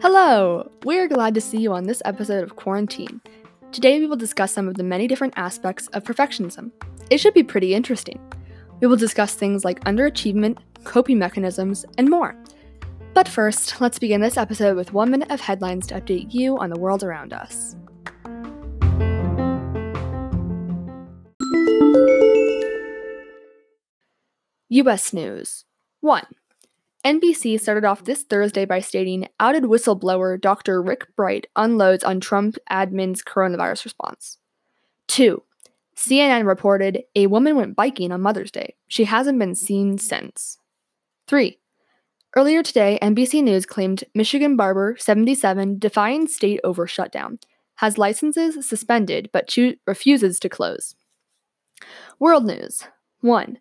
Hello! We're glad to see you on this episode of Quaranteen. Today we will discuss some of the many different aspects of perfectionism. It should be pretty interesting. We will discuss things like underachievement, coping mechanisms, and more. But first, let's begin this episode with one minute of headlines to update you on the world around us. US News 1. NBC started off this Thursday by stating outed whistleblower Dr. Rick Bright unloads on Trump admin's coronavirus response. 2. CNN reported a woman went biking on Mother's Day. She hasn't been seen since. 3. Earlier today, NBC News claimed Michigan barber 77 defying state over shutdown, has licenses suspended but cho- refuses to close. World News 1.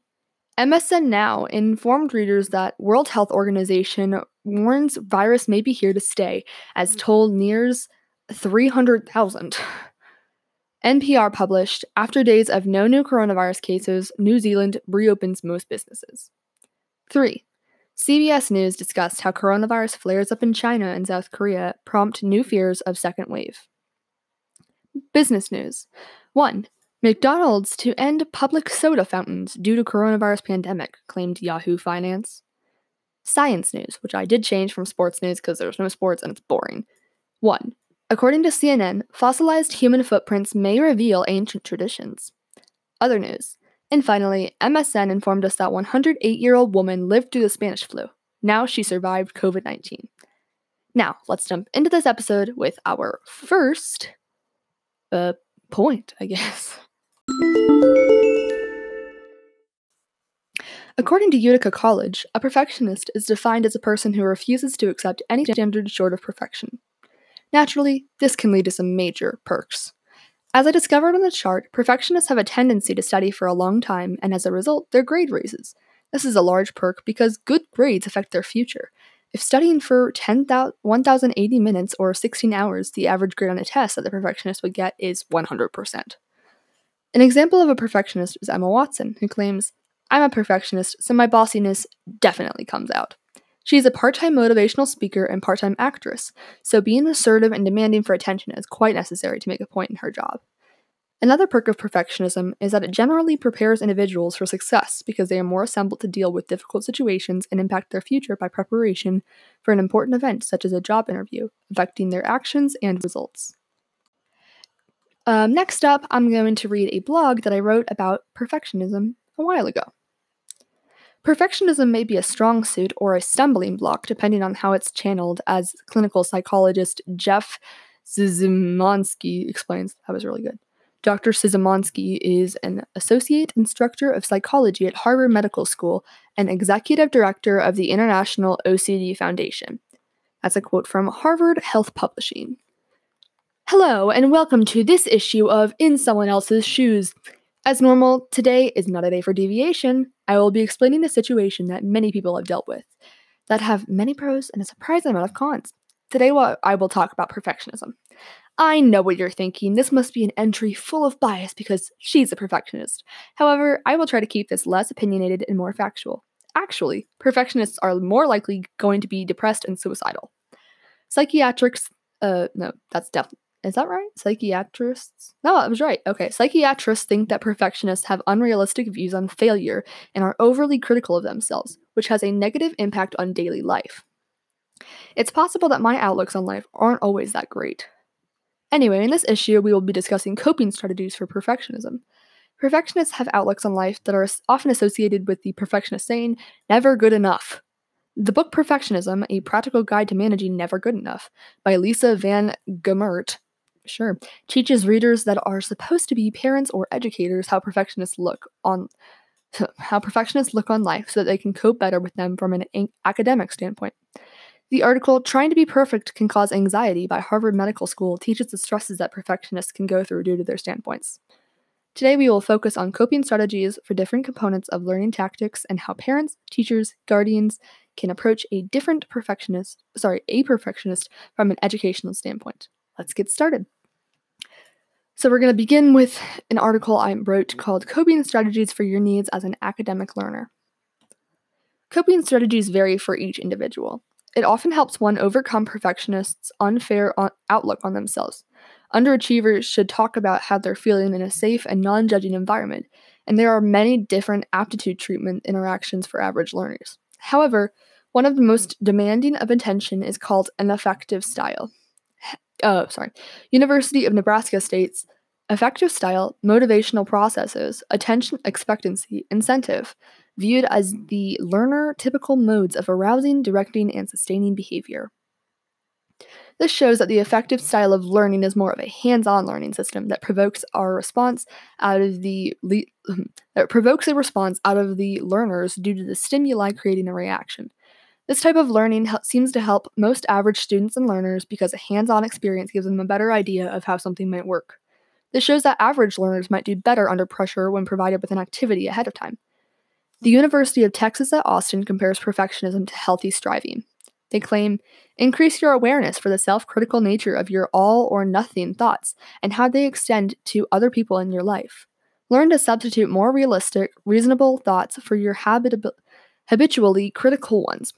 MSN Now informed readers that World Health Organization warns virus may be here to stay, as mm. toll nears 300,000. NPR published After days of no new coronavirus cases, New Zealand reopens most businesses. 3. CBS News discussed how coronavirus flares up in China and South Korea prompt new fears of second wave. Business news 1. McDonald's to end public soda fountains due to coronavirus pandemic, claimed Yahoo Finance. Science news, which I did change from sports news because there's no sports and it's boring. 1. According to CNN, fossilized human footprints may reveal ancient traditions. Other news. And finally, MSN informed us that 108 year old woman lived through the Spanish flu. Now she survived COVID 19. Now, let's jump into this episode with our first uh, point, I guess. According to Utica College, a perfectionist is defined as a person who refuses to accept any standard short of perfection. Naturally, this can lead to some major perks. As I discovered on the chart, perfectionists have a tendency to study for a long time, and as a result, their grade raises. This is a large perk because good grades affect their future. If studying for 1,080 minutes or 16 hours, the average grade on a test that the perfectionist would get is 100%. An example of a perfectionist is Emma Watson, who claims, I'm a perfectionist, so my bossiness definitely comes out. She is a part time motivational speaker and part time actress, so being assertive and demanding for attention is quite necessary to make a point in her job. Another perk of perfectionism is that it generally prepares individuals for success because they are more assembled to deal with difficult situations and impact their future by preparation for an important event such as a job interview, affecting their actions and results. Um, next up, I'm going to read a blog that I wrote about perfectionism a while ago. Perfectionism may be a strong suit or a stumbling block depending on how it's channeled, as clinical psychologist Jeff Zizimansky explains. That was really good. Dr. Sizimansky is an associate instructor of psychology at Harvard Medical School and executive director of the International OCD Foundation. That's a quote from Harvard Health Publishing. Hello, and welcome to this issue of In Someone Else's Shoes. As normal, today is not a day for deviation. I will be explaining a situation that many people have dealt with that have many pros and a surprising amount of cons. Today, I will talk about perfectionism. I know what you're thinking. This must be an entry full of bias because she's a perfectionist. However, I will try to keep this less opinionated and more factual. Actually, perfectionists are more likely going to be depressed and suicidal. Psychiatrics, uh, no, that's definitely is that right? Psychiatrists? No, I was right. Okay. Psychiatrists think that perfectionists have unrealistic views on failure and are overly critical of themselves, which has a negative impact on daily life. It's possible that my outlooks on life aren't always that great. Anyway, in this issue, we will be discussing coping strategies for perfectionism. Perfectionists have outlooks on life that are often associated with the perfectionist saying, never good enough. The book Perfectionism A Practical Guide to Managing Never Good Enough by Lisa Van Gemert sure, teaches readers that are supposed to be parents or educators how perfectionists look on how perfectionists look on life so that they can cope better with them from an academic standpoint. The article Trying to Be Perfect Can Cause Anxiety by Harvard Medical School teaches the stresses that perfectionists can go through due to their standpoints. Today, we will focus on coping strategies for different components of learning tactics and how parents, teachers, guardians can approach a different perfectionist, sorry, a perfectionist from an educational standpoint. Let's get started. So, we're going to begin with an article I wrote called Coping Strategies for Your Needs as an Academic Learner. Coping strategies vary for each individual. It often helps one overcome perfectionists' unfair on- outlook on themselves. Underachievers should talk about how they're feeling in a safe and non judging environment, and there are many different aptitude treatment interactions for average learners. However, one of the most demanding of attention is called an affective style. Oh, sorry. University of Nebraska states effective style, motivational processes, attention expectancy, incentive, viewed as the learner typical modes of arousing, directing, and sustaining behavior. This shows that the effective style of learning is more of a hands-on learning system that provokes our response out of the le- that provokes a response out of the learners due to the stimuli creating a reaction. This type of learning seems to help most average students and learners because a hands-on experience gives them a better idea of how something might work. This shows that average learners might do better under pressure when provided with an activity ahead of time. The University of Texas at Austin compares perfectionism to healthy striving. They claim increase your awareness for the self critical nature of your all or nothing thoughts and how they extend to other people in your life. Learn to substitute more realistic, reasonable thoughts for your habit- habitually critical ones.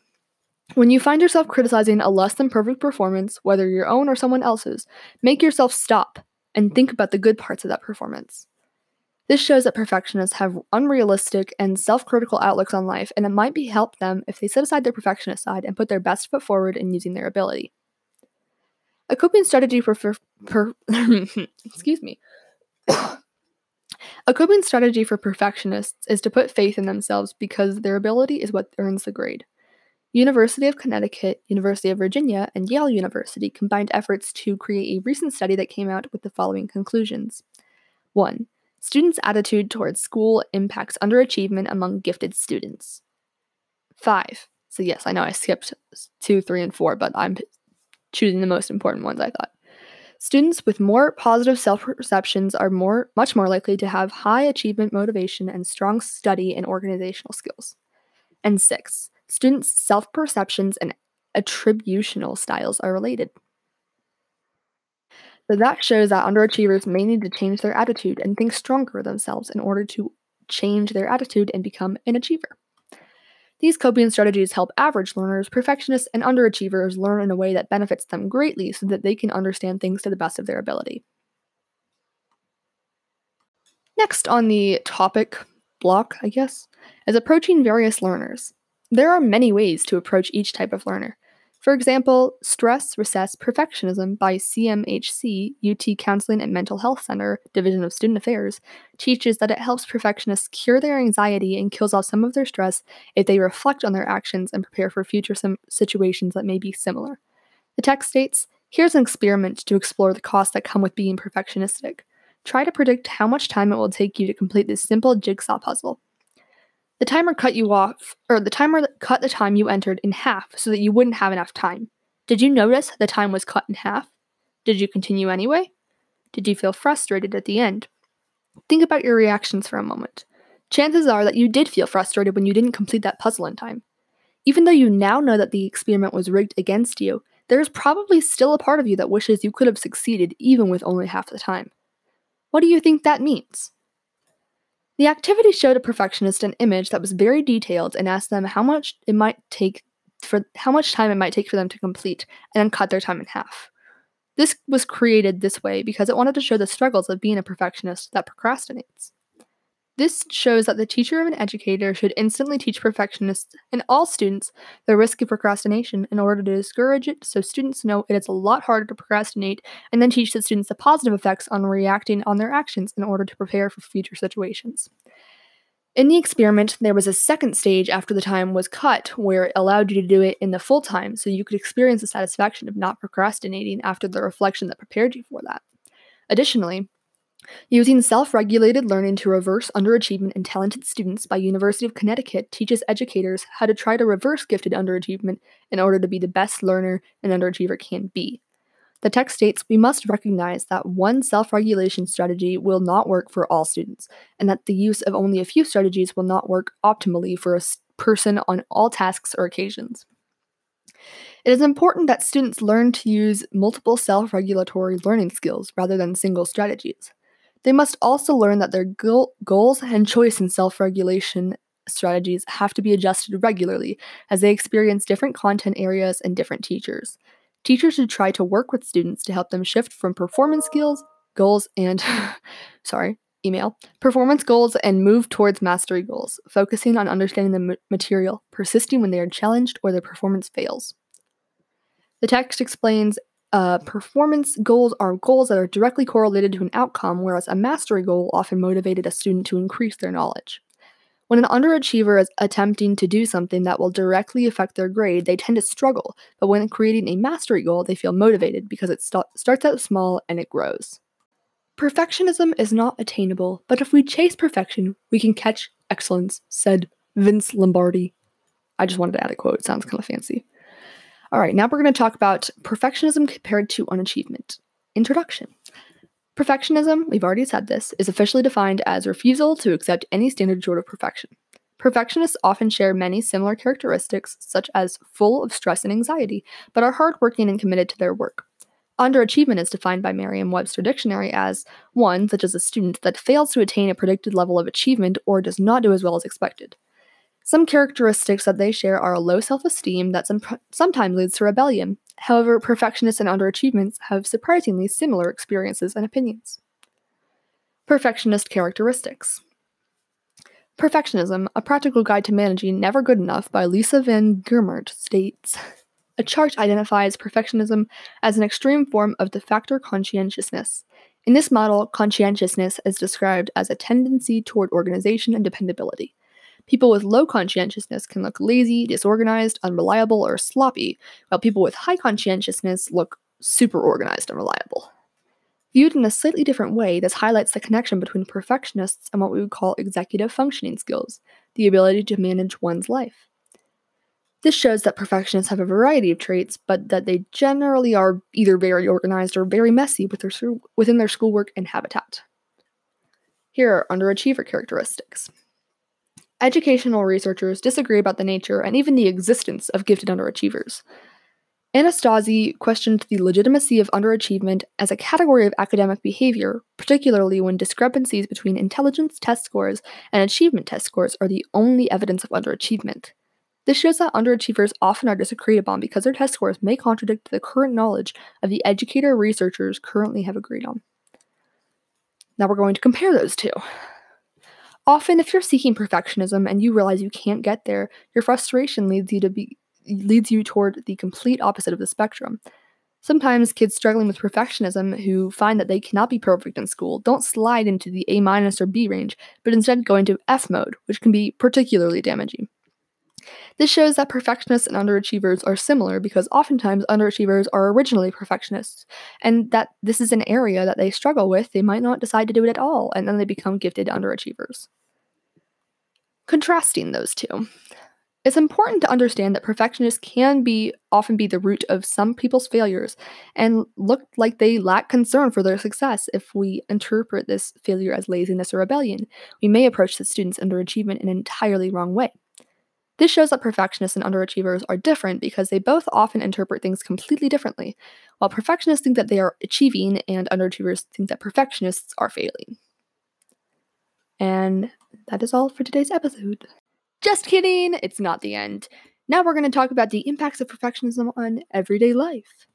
When you find yourself criticizing a less than perfect performance, whether your own or someone else's, make yourself stop and think about the good parts of that performance. This shows that perfectionists have unrealistic and self critical outlooks on life, and it might be help them if they set aside their perfectionist side and put their best foot forward in using their ability. A coping strategy for, for, for excuse me. A coping strategy for perfectionists is to put faith in themselves because their ability is what earns the grade. University of Connecticut, University of Virginia, and Yale University combined efforts to create a recent study that came out with the following conclusions. 1. Students' attitude towards school impacts underachievement among gifted students. Five. So, yes, I know I skipped two, three, and four, but I'm choosing the most important ones, I thought. Students with more positive self perceptions are more, much more likely to have high achievement motivation and strong study and organizational skills. And six, students' self perceptions and attributional styles are related. So that shows that underachievers may need to change their attitude and think stronger themselves in order to change their attitude and become an achiever. These coping strategies help average learners, perfectionists, and underachievers learn in a way that benefits them greatly so that they can understand things to the best of their ability. Next on the topic block, I guess, is approaching various learners. There are many ways to approach each type of learner. For example, Stress Recess Perfectionism by CMHC, UT Counseling and Mental Health Center, Division of Student Affairs, teaches that it helps perfectionists cure their anxiety and kills off some of their stress if they reflect on their actions and prepare for future situations that may be similar. The text states Here's an experiment to explore the costs that come with being perfectionistic. Try to predict how much time it will take you to complete this simple jigsaw puzzle. The timer cut you off, or the timer cut the time you entered in half so that you wouldn't have enough time. Did you notice the time was cut in half? Did you continue anyway? Did you feel frustrated at the end? Think about your reactions for a moment. Chances are that you did feel frustrated when you didn't complete that puzzle in time. Even though you now know that the experiment was rigged against you, there is probably still a part of you that wishes you could have succeeded even with only half the time. What do you think that means? The activity showed a perfectionist an image that was very detailed and asked them how much it might take for how much time it might take for them to complete and then cut their time in half. This was created this way because it wanted to show the struggles of being a perfectionist that procrastinates. This shows that the teacher of an educator should instantly teach perfectionists and all students the risk of procrastination in order to discourage it so students know it is a lot harder to procrastinate and then teach the students the positive effects on reacting on their actions in order to prepare for future situations. In the experiment, there was a second stage after the time was cut where it allowed you to do it in the full time so you could experience the satisfaction of not procrastinating after the reflection that prepared you for that. Additionally, Using self-regulated learning to reverse underachievement in talented students by University of Connecticut teaches educators how to try to reverse gifted underachievement in order to be the best learner an underachiever can be. The text states we must recognize that one self regulation strategy will not work for all students, and that the use of only a few strategies will not work optimally for a person on all tasks or occasions. It is important that students learn to use multiple self regulatory learning skills rather than single strategies. They must also learn that their goals and choice in self regulation strategies have to be adjusted regularly as they experience different content areas and different teachers. Teachers should try to work with students to help them shift from performance skills, goals, and sorry, email, performance goals and move towards mastery goals, focusing on understanding the material, persisting when they are challenged or their performance fails. The text explains uh, performance goals are goals that are directly correlated to an outcome, whereas a mastery goal often motivated a student to increase their knowledge. When an underachiever is attempting to do something that will directly affect their grade, they tend to struggle, but when creating a mastery goal, they feel motivated because it st- starts out small and it grows. Perfectionism is not attainable, but if we chase perfection, we can catch excellence, said Vince Lombardi. I just wanted to add a quote, it sounds kind of fancy. All right, now we're going to talk about perfectionism compared to unachievement. Introduction. Perfectionism, we've already said this, is officially defined as refusal to accept any standard short of perfection. Perfectionists often share many similar characteristics, such as full of stress and anxiety, but are hardworking and committed to their work. Underachievement is defined by Merriam Webster Dictionary as one, such as a student that fails to attain a predicted level of achievement or does not do as well as expected. Some characteristics that they share are a low self esteem that some, sometimes leads to rebellion. However, perfectionists and underachievements have surprisingly similar experiences and opinions. Perfectionist characteristics Perfectionism, a practical guide to managing never good enough by Lisa Van Gemert states A chart identifies perfectionism as an extreme form of de facto conscientiousness. In this model, conscientiousness is described as a tendency toward organization and dependability. People with low conscientiousness can look lazy, disorganized, unreliable, or sloppy, while people with high conscientiousness look super organized and reliable. Viewed in a slightly different way, this highlights the connection between perfectionists and what we would call executive functioning skills, the ability to manage one's life. This shows that perfectionists have a variety of traits, but that they generally are either very organized or very messy with their, within their schoolwork and habitat. Here are underachiever characteristics. Educational researchers disagree about the nature and even the existence of gifted underachievers. Anastasi questioned the legitimacy of underachievement as a category of academic behavior, particularly when discrepancies between intelligence test scores and achievement test scores are the only evidence of underachievement. This shows that underachievers often are disagreed upon because their test scores may contradict the current knowledge of the educator researchers currently have agreed on. Now we're going to compare those two. Often, if you're seeking perfectionism and you realize you can't get there, your frustration leads you to be leads you toward the complete opposite of the spectrum. Sometimes kids struggling with perfectionism who find that they cannot be perfect in school don't slide into the A minus or B range, but instead go into F mode, which can be particularly damaging. This shows that perfectionists and underachievers are similar because oftentimes underachievers are originally perfectionists, and that this is an area that they struggle with, they might not decide to do it at all, and then they become gifted underachievers. Contrasting those two. It's important to understand that perfectionists can be often be the root of some people's failures and look like they lack concern for their success. If we interpret this failure as laziness or rebellion, we may approach the student's underachievement in an entirely wrong way. This shows that perfectionists and underachievers are different because they both often interpret things completely differently. While perfectionists think that they are achieving, and underachievers think that perfectionists are failing. And that is all for today's episode. Just kidding, it's not the end. Now we're going to talk about the impacts of perfectionism on everyday life.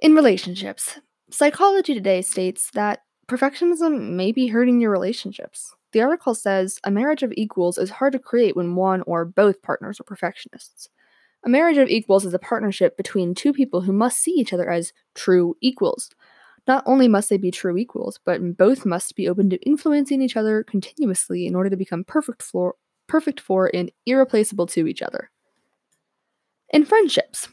In relationships, Psychology Today states that perfectionism may be hurting your relationships. The article says a marriage of equals is hard to create when one or both partners are perfectionists. A marriage of equals is a partnership between two people who must see each other as true equals. Not only must they be true equals, but both must be open to influencing each other continuously in order to become perfect for, perfect for and irreplaceable to each other. In friendships,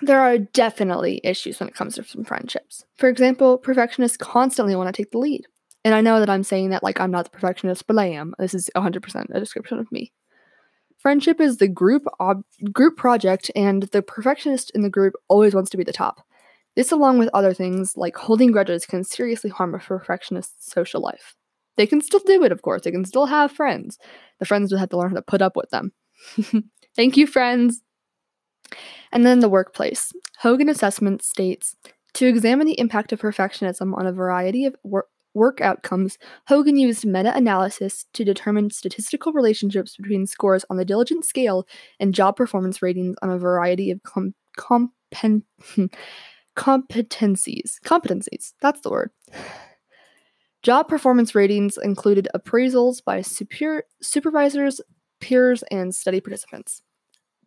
there are definitely issues when it comes to some friendships. For example, perfectionists constantly want to take the lead. And I know that I'm saying that like I'm not the perfectionist, but I am. This is 100% a description of me. Friendship is the group ob- group project, and the perfectionist in the group always wants to be the top. This, along with other things like holding grudges, can seriously harm a perfectionist's social life. They can still do it, of course. They can still have friends. The friends would have to learn how to put up with them. Thank you, friends. And then the workplace. Hogan Assessment states to examine the impact of perfectionism on a variety of wor- work outcomes, Hogan used meta analysis to determine statistical relationships between scores on the diligence scale and job performance ratings on a variety of com- compen- competencies. Competencies, that's the word. Job performance ratings included appraisals by super- supervisors, peers, and study participants.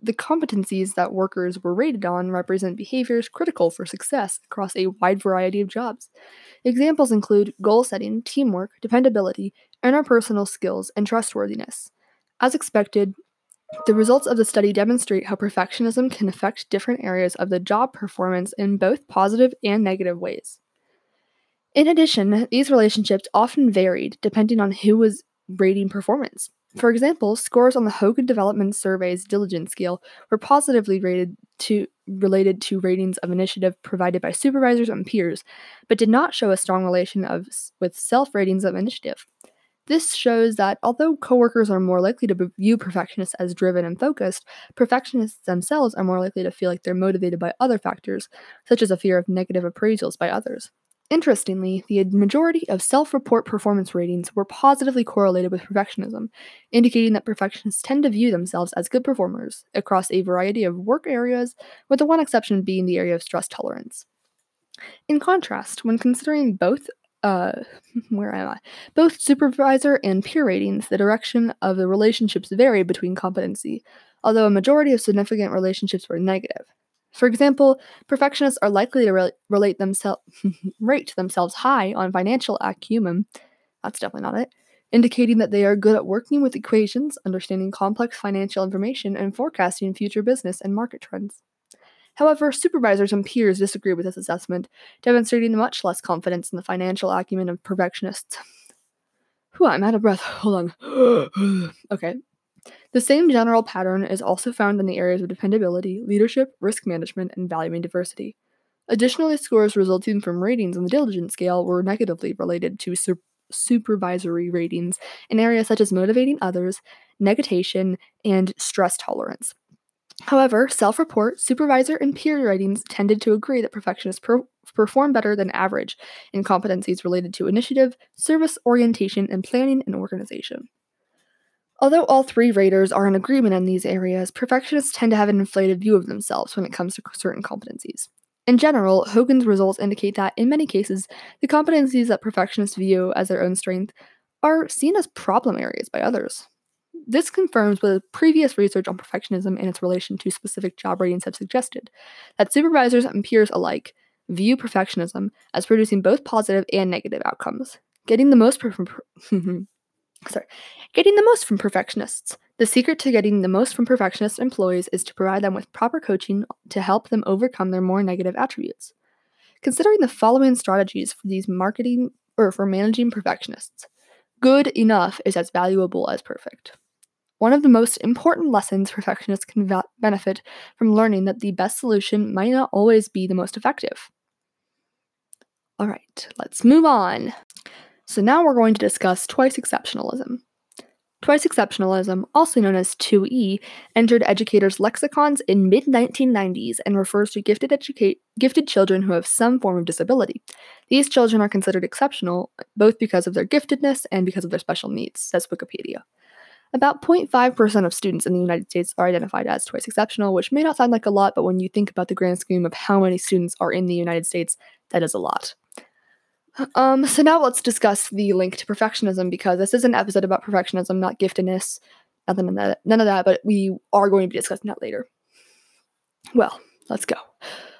The competencies that workers were rated on represent behaviors critical for success across a wide variety of jobs. Examples include goal setting, teamwork, dependability, interpersonal skills, and trustworthiness. As expected, the results of the study demonstrate how perfectionism can affect different areas of the job performance in both positive and negative ways. In addition, these relationships often varied depending on who was rating performance. For example, scores on the Hogan Development Survey's diligence scale were positively rated to related to ratings of initiative provided by supervisors and peers, but did not show a strong relation of with self-ratings of initiative. This shows that although coworkers are more likely to view perfectionists as driven and focused, perfectionists themselves are more likely to feel like they're motivated by other factors, such as a fear of negative appraisals by others. Interestingly, the majority of self report performance ratings were positively correlated with perfectionism, indicating that perfectionists tend to view themselves as good performers across a variety of work areas, with the one exception being the area of stress tolerance. In contrast, when considering both uh, where am I? Both supervisor and peer ratings, the direction of the relationships varied between competency, although a majority of significant relationships were negative. For example, perfectionists are likely to re- relate rate themselves high on financial acumen. That's definitely not it. Indicating that they are good at working with equations, understanding complex financial information, and forecasting future business and market trends. However, supervisors and peers disagree with this assessment, demonstrating much less confidence in the financial acumen of perfectionists. Whew, I'm out of breath. Hold on. okay, the same general pattern is also found in the areas of dependability, leadership, risk management, and valuing diversity. Additionally, scores resulting from ratings on the diligence scale were negatively related to su- supervisory ratings in areas such as motivating others, negation, and stress tolerance. However, self report, supervisor, and peer ratings tended to agree that perfectionists per- perform better than average in competencies related to initiative, service orientation, and planning and organization. Although all three raters are in agreement in these areas, perfectionists tend to have an inflated view of themselves when it comes to certain competencies. In general, Hogan's results indicate that, in many cases, the competencies that perfectionists view as their own strength are seen as problem areas by others. This confirms what previous research on perfectionism and its relation to specific job ratings have suggested that supervisors and peers alike view perfectionism as producing both positive and negative outcomes. Getting the most sorry, getting the most from perfectionists. The secret to getting the most from perfectionist employees is to provide them with proper coaching to help them overcome their more negative attributes. Considering the following strategies for these marketing or for managing perfectionists. Good enough is as valuable as perfect. One of the most important lessons perfectionists can va- benefit from learning that the best solution might not always be the most effective. All right, let's move on. So now we're going to discuss twice exceptionalism. Twice exceptionalism, also known as 2E, entered educators' lexicons in mid 1990s and refers to gifted educate gifted children who have some form of disability. These children are considered exceptional both because of their giftedness and because of their special needs, says Wikipedia. About 0.5% of students in the United States are identified as twice exceptional, which may not sound like a lot, but when you think about the grand scheme of how many students are in the United States, that is a lot. Um, so now let's discuss the link to perfectionism because this is an episode about perfectionism, not giftedness. Nothing in that, none of that, but we are going to be discussing that later. Well, let's go.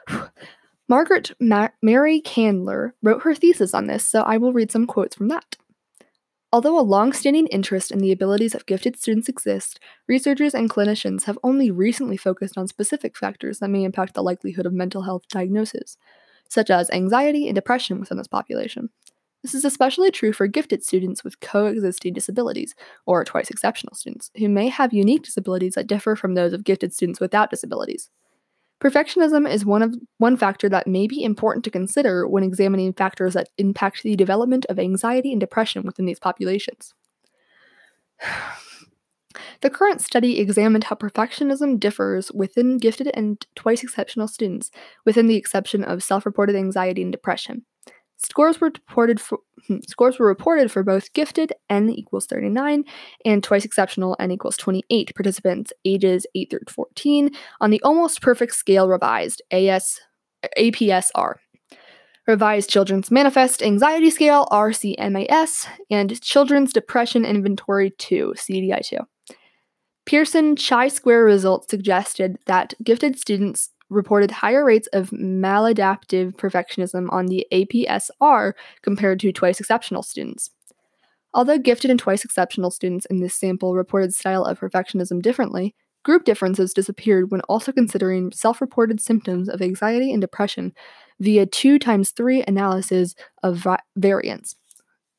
Margaret Ma- Mary Candler wrote her thesis on this, so I will read some quotes from that. Although a long-standing interest in the abilities of gifted students exists, researchers and clinicians have only recently focused on specific factors that may impact the likelihood of mental health diagnosis such as anxiety and depression within this population. This is especially true for gifted students with coexisting disabilities, or twice exceptional students, who may have unique disabilities that differ from those of gifted students without disabilities. Perfectionism is one of one factor that may be important to consider when examining factors that impact the development of anxiety and depression within these populations. The current study examined how perfectionism differs within gifted and twice exceptional students, within the exception of self reported anxiety and depression. Scores were reported for hmm, scores were reported for both gifted n equals 39 and twice exceptional n equals 28 participants ages 8 through 14 on the almost perfect scale revised AS APSR. Revised Children's Manifest Anxiety Scale RCMAS and Children's Depression Inventory 2 CDI 2. Pearson chi square results suggested that gifted students reported higher rates of maladaptive perfectionism on the APSR compared to twice exceptional students. Although gifted and twice exceptional students in this sample reported style of perfectionism differently, group differences disappeared when also considering self reported symptoms of anxiety and depression via 2 times 3 analysis of vi- variance.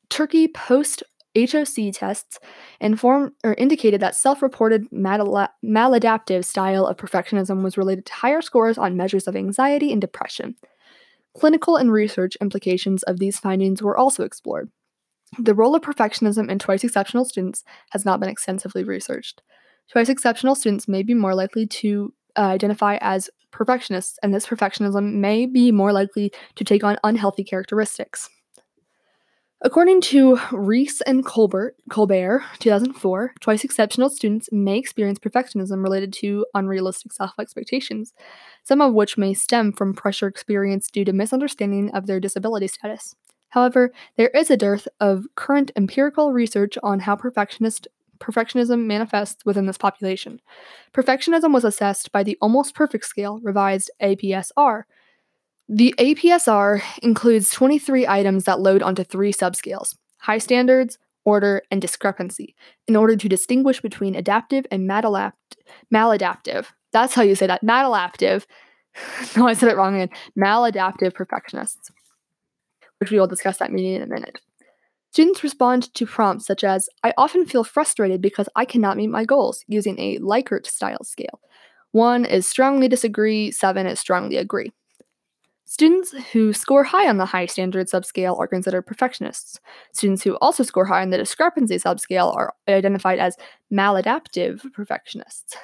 Tukey post HOC tests informed or indicated that self-reported maladaptive style of perfectionism was related to higher scores on measures of anxiety and depression. Clinical and research implications of these findings were also explored. The role of perfectionism in twice exceptional students has not been extensively researched. Twice exceptional students may be more likely to uh, identify as perfectionists, and this perfectionism may be more likely to take on unhealthy characteristics. According to Reis and Colbert, Colbert, 2004, twice exceptional students may experience perfectionism related to unrealistic self expectations, some of which may stem from pressure experienced due to misunderstanding of their disability status. However, there is a dearth of current empirical research on how perfectionist perfectionism manifests within this population. Perfectionism was assessed by the Almost Perfect Scale, revised APSR, the APSR includes 23 items that load onto three subscales high standards, order, and discrepancy, in order to distinguish between adaptive and maladaptive. That's how you say that. Maladaptive. no, I said it wrong again. Maladaptive perfectionists, which we will discuss that meaning in a minute. Students respond to prompts such as, I often feel frustrated because I cannot meet my goals, using a Likert style scale. One is strongly disagree, seven is strongly agree. Students who score high on the high standard subscale are considered perfectionists. Students who also score high on the discrepancy subscale are identified as maladaptive perfectionists.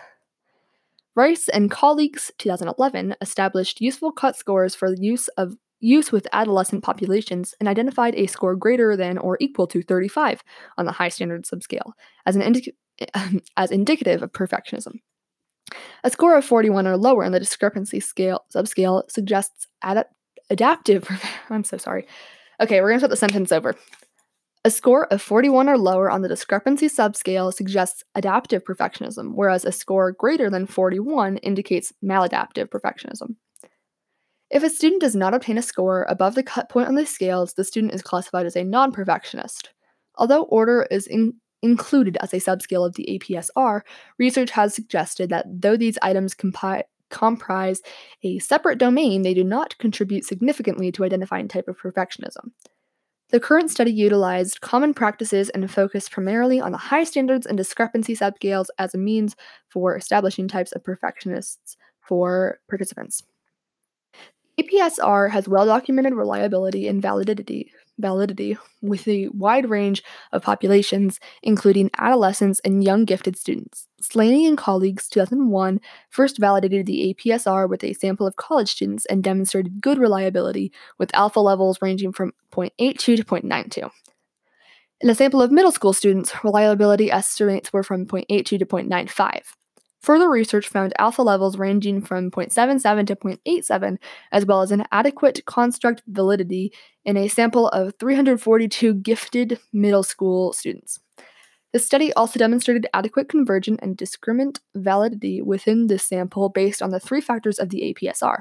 Rice and colleagues 2011 established useful cut scores for use of use with adolescent populations and identified a score greater than or equal to 35 on the high standard subscale as an indic- as indicative of perfectionism. A score of 41 or lower on the discrepancy scale subscale suggests ad- adaptive. I'm so sorry. Okay, we're going to start the sentence over. A score of 41 or lower on the discrepancy subscale suggests adaptive perfectionism, whereas a score greater than 41 indicates maladaptive perfectionism. If a student does not obtain a score above the cut point on the scales, the student is classified as a non perfectionist. Although order is in- included as a subscale of the APSR, research has suggested that though these items compi- comprise a separate domain, they do not contribute significantly to identifying type of perfectionism. The current study utilized common practices and focused primarily on the high standards and discrepancy subscales as a means for establishing types of perfectionists for participants. APSR has well documented reliability and validity validity with a wide range of populations, including adolescents and young gifted students. Slaney and colleagues 2001 first validated the APSR with a sample of college students and demonstrated good reliability with alpha levels ranging from 0.82 to 0.92. In a sample of middle school students, reliability estimates were from 0.82 to 0.95. Further research found alpha levels ranging from 0.77 to 0.87, as well as an adequate construct validity in a sample of 342 gifted middle school students. The study also demonstrated adequate convergent and discriminant validity within this sample based on the three factors of the APSR.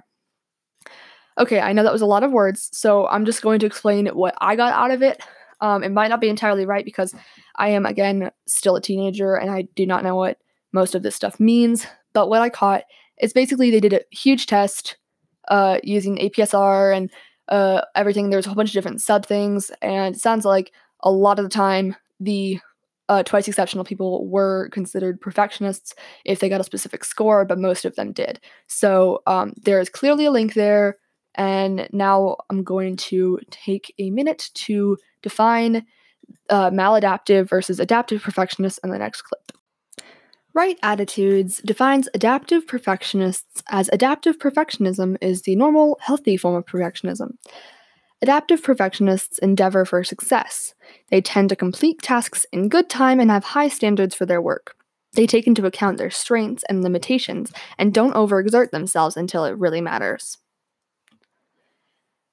Okay, I know that was a lot of words, so I'm just going to explain what I got out of it. Um, it might not be entirely right because I am, again, still a teenager and I do not know what most of this stuff means. But what I caught is basically they did a huge test uh, using APSR and uh, everything. There's a whole bunch of different sub things, and it sounds like a lot of the time the uh, twice exceptional people were considered perfectionists if they got a specific score, but most of them did. So um, there is clearly a link there. And now I'm going to take a minute to define uh, maladaptive versus adaptive perfectionists in the next clip. Right Attitudes defines adaptive perfectionists as adaptive perfectionism is the normal, healthy form of perfectionism. Adaptive perfectionists endeavor for success. They tend to complete tasks in good time and have high standards for their work. They take into account their strengths and limitations and don't overexert themselves until it really matters.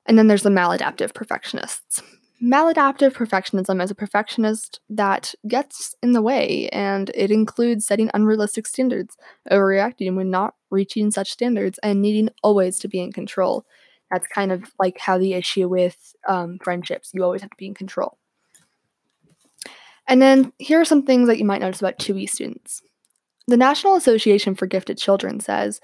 And then there's the maladaptive perfectionists. Maladaptive perfectionism is a perfectionist that gets in the way, and it includes setting unrealistic standards, overreacting when not reaching such standards, and needing always to be in control. That's kind of like how the issue with um, friendships, you always have to be in control. And then here are some things that you might notice about 2E students. The National Association for Gifted Children says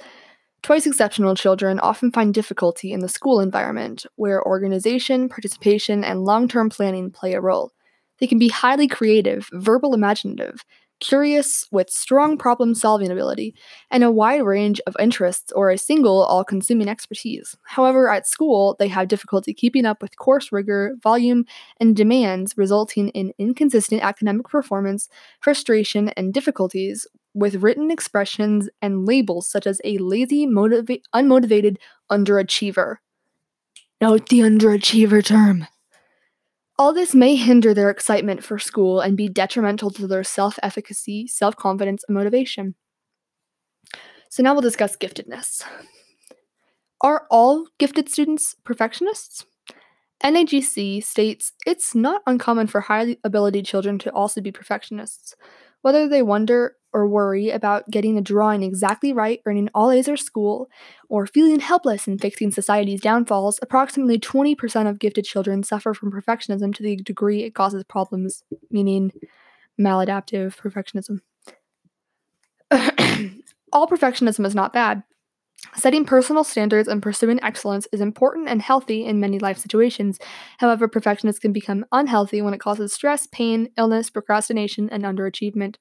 Twice exceptional children often find difficulty in the school environment, where organization, participation, and long term planning play a role. They can be highly creative, verbal imaginative, curious with strong problem solving ability, and a wide range of interests or a single all consuming expertise. However, at school, they have difficulty keeping up with course rigor, volume, and demands, resulting in inconsistent academic performance, frustration, and difficulties with written expressions and labels such as a lazy, motiva- unmotivated underachiever. Note the underachiever term. All this may hinder their excitement for school and be detrimental to their self efficacy, self confidence, and motivation. So, now we'll discuss giftedness. Are all gifted students perfectionists? NAGC states it's not uncommon for high ability children to also be perfectionists. Whether they wonder or worry about getting a drawing exactly right, earning all A's or school, or feeling helpless in fixing society's downfalls, approximately 20% of gifted children suffer from perfectionism to the degree it causes problems, meaning maladaptive perfectionism. all perfectionism is not bad. Setting personal standards and pursuing excellence is important and healthy in many life situations. However, perfectionists can become unhealthy when it causes stress, pain, illness, procrastination, and underachievement.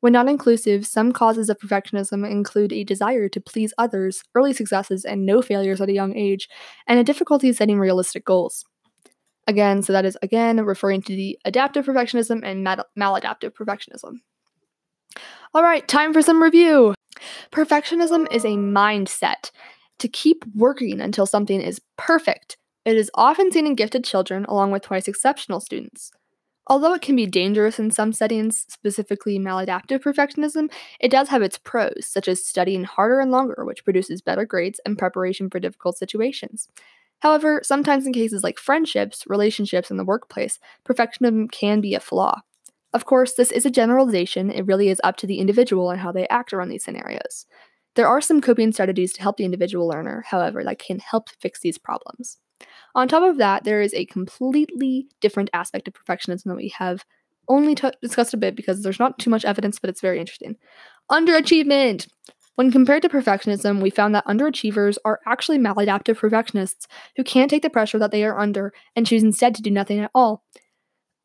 When not inclusive, some causes of perfectionism include a desire to please others, early successes, and no failures at a young age, and a difficulty setting realistic goals. Again, so that is again referring to the adaptive perfectionism and mal- maladaptive perfectionism. All right, time for some review. Perfectionism is a mindset to keep working until something is perfect. It is often seen in gifted children along with twice exceptional students. Although it can be dangerous in some settings, specifically maladaptive perfectionism, it does have its pros, such as studying harder and longer, which produces better grades and preparation for difficult situations. However, sometimes in cases like friendships, relationships, and the workplace, perfectionism can be a flaw. Of course, this is a generalization, it really is up to the individual and how they act around these scenarios. There are some coping strategies to help the individual learner, however, that can help fix these problems. On top of that, there is a completely different aspect of perfectionism that we have only t- discussed a bit because there's not too much evidence, but it's very interesting. Underachievement! When compared to perfectionism, we found that underachievers are actually maladaptive perfectionists who can't take the pressure that they are under and choose instead to do nothing at all.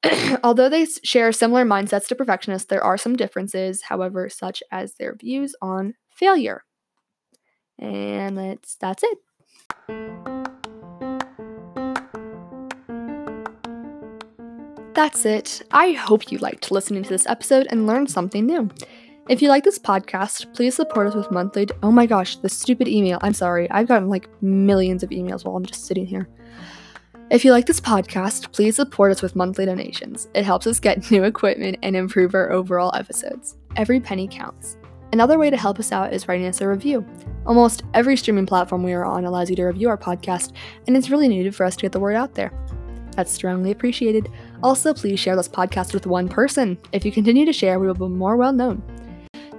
Although they share similar mindsets to perfectionists, there are some differences, however, such as their views on failure. And that's that's it. That's it. I hope you liked listening to this episode and learned something new. If you like this podcast, please support us with monthly. oh my gosh, the stupid email. I'm sorry. I've gotten like millions of emails while I'm just sitting here. If you like this podcast, please support us with monthly donations. It helps us get new equipment and improve our overall episodes. Every penny counts. Another way to help us out is writing us a review. Almost every streaming platform we are on allows you to review our podcast, and it's really needed for us to get the word out there. That's strongly appreciated. Also, please share this podcast with one person. If you continue to share, we will be more well known.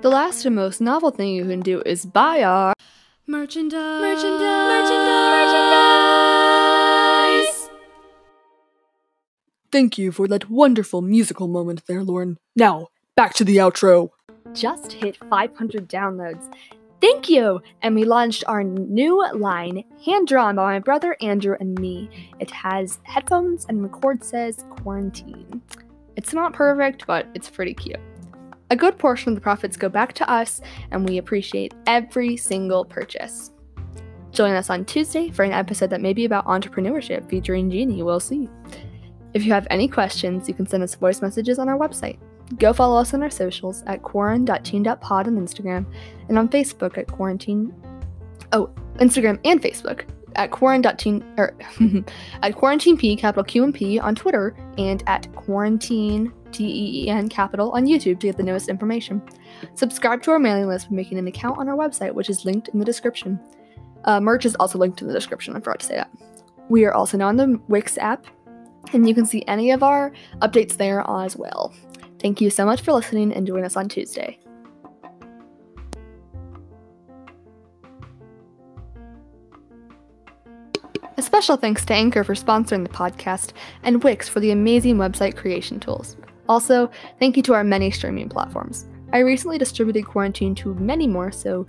The last and most novel thing you can do is buy our merchandise. Merchandise. Merchandise. merchandise. Thank you for that wonderful musical moment there, Lauren. Now, back to the outro. Just hit 500 downloads. Thank you! And we launched our new line, hand drawn by my brother Andrew and me. It has headphones and the cord says quarantine. It's not perfect, but it's pretty cute. A good portion of the profits go back to us, and we appreciate every single purchase. Join us on Tuesday for an episode that may be about entrepreneurship featuring Jeannie. We'll see. If you have any questions, you can send us voice messages on our website. Go follow us on our socials at quaran.teen.pod on Instagram and on Facebook at quarantine. Oh, Instagram and Facebook at quarantine or at quarantine p capital Q and P on Twitter and at quarantine T E E N capital on YouTube to get the newest information. Subscribe to our mailing list by making an account on our website, which is linked in the description. Uh, merch is also linked in the description. I forgot to say that. We are also now on the Wix app, and you can see any of our updates there as well. Thank you so much for listening and join us on Tuesday. A special thanks to Anchor for sponsoring the podcast and Wix for the amazing website creation tools. Also, thank you to our many streaming platforms. I recently distributed Quaranteen to many more, so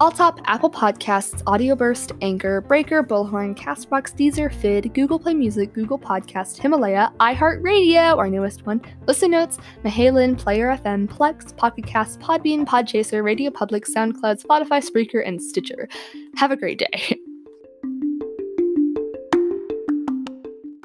Alltop, Apple Podcasts, Audioburst, Anchor, Breaker, Bullhorn, Castbox, Deezer, fyyd, Google Play Music, Google Podcast, Himalaya, iHeartRadio, our newest one, Listen Notes, Mahalan, Player FM, Plex, Pocket Cast, Podbean, Podchaser, Radio Public, SoundCloud, Spotify, Spreaker, and Stitcher. Have a great day.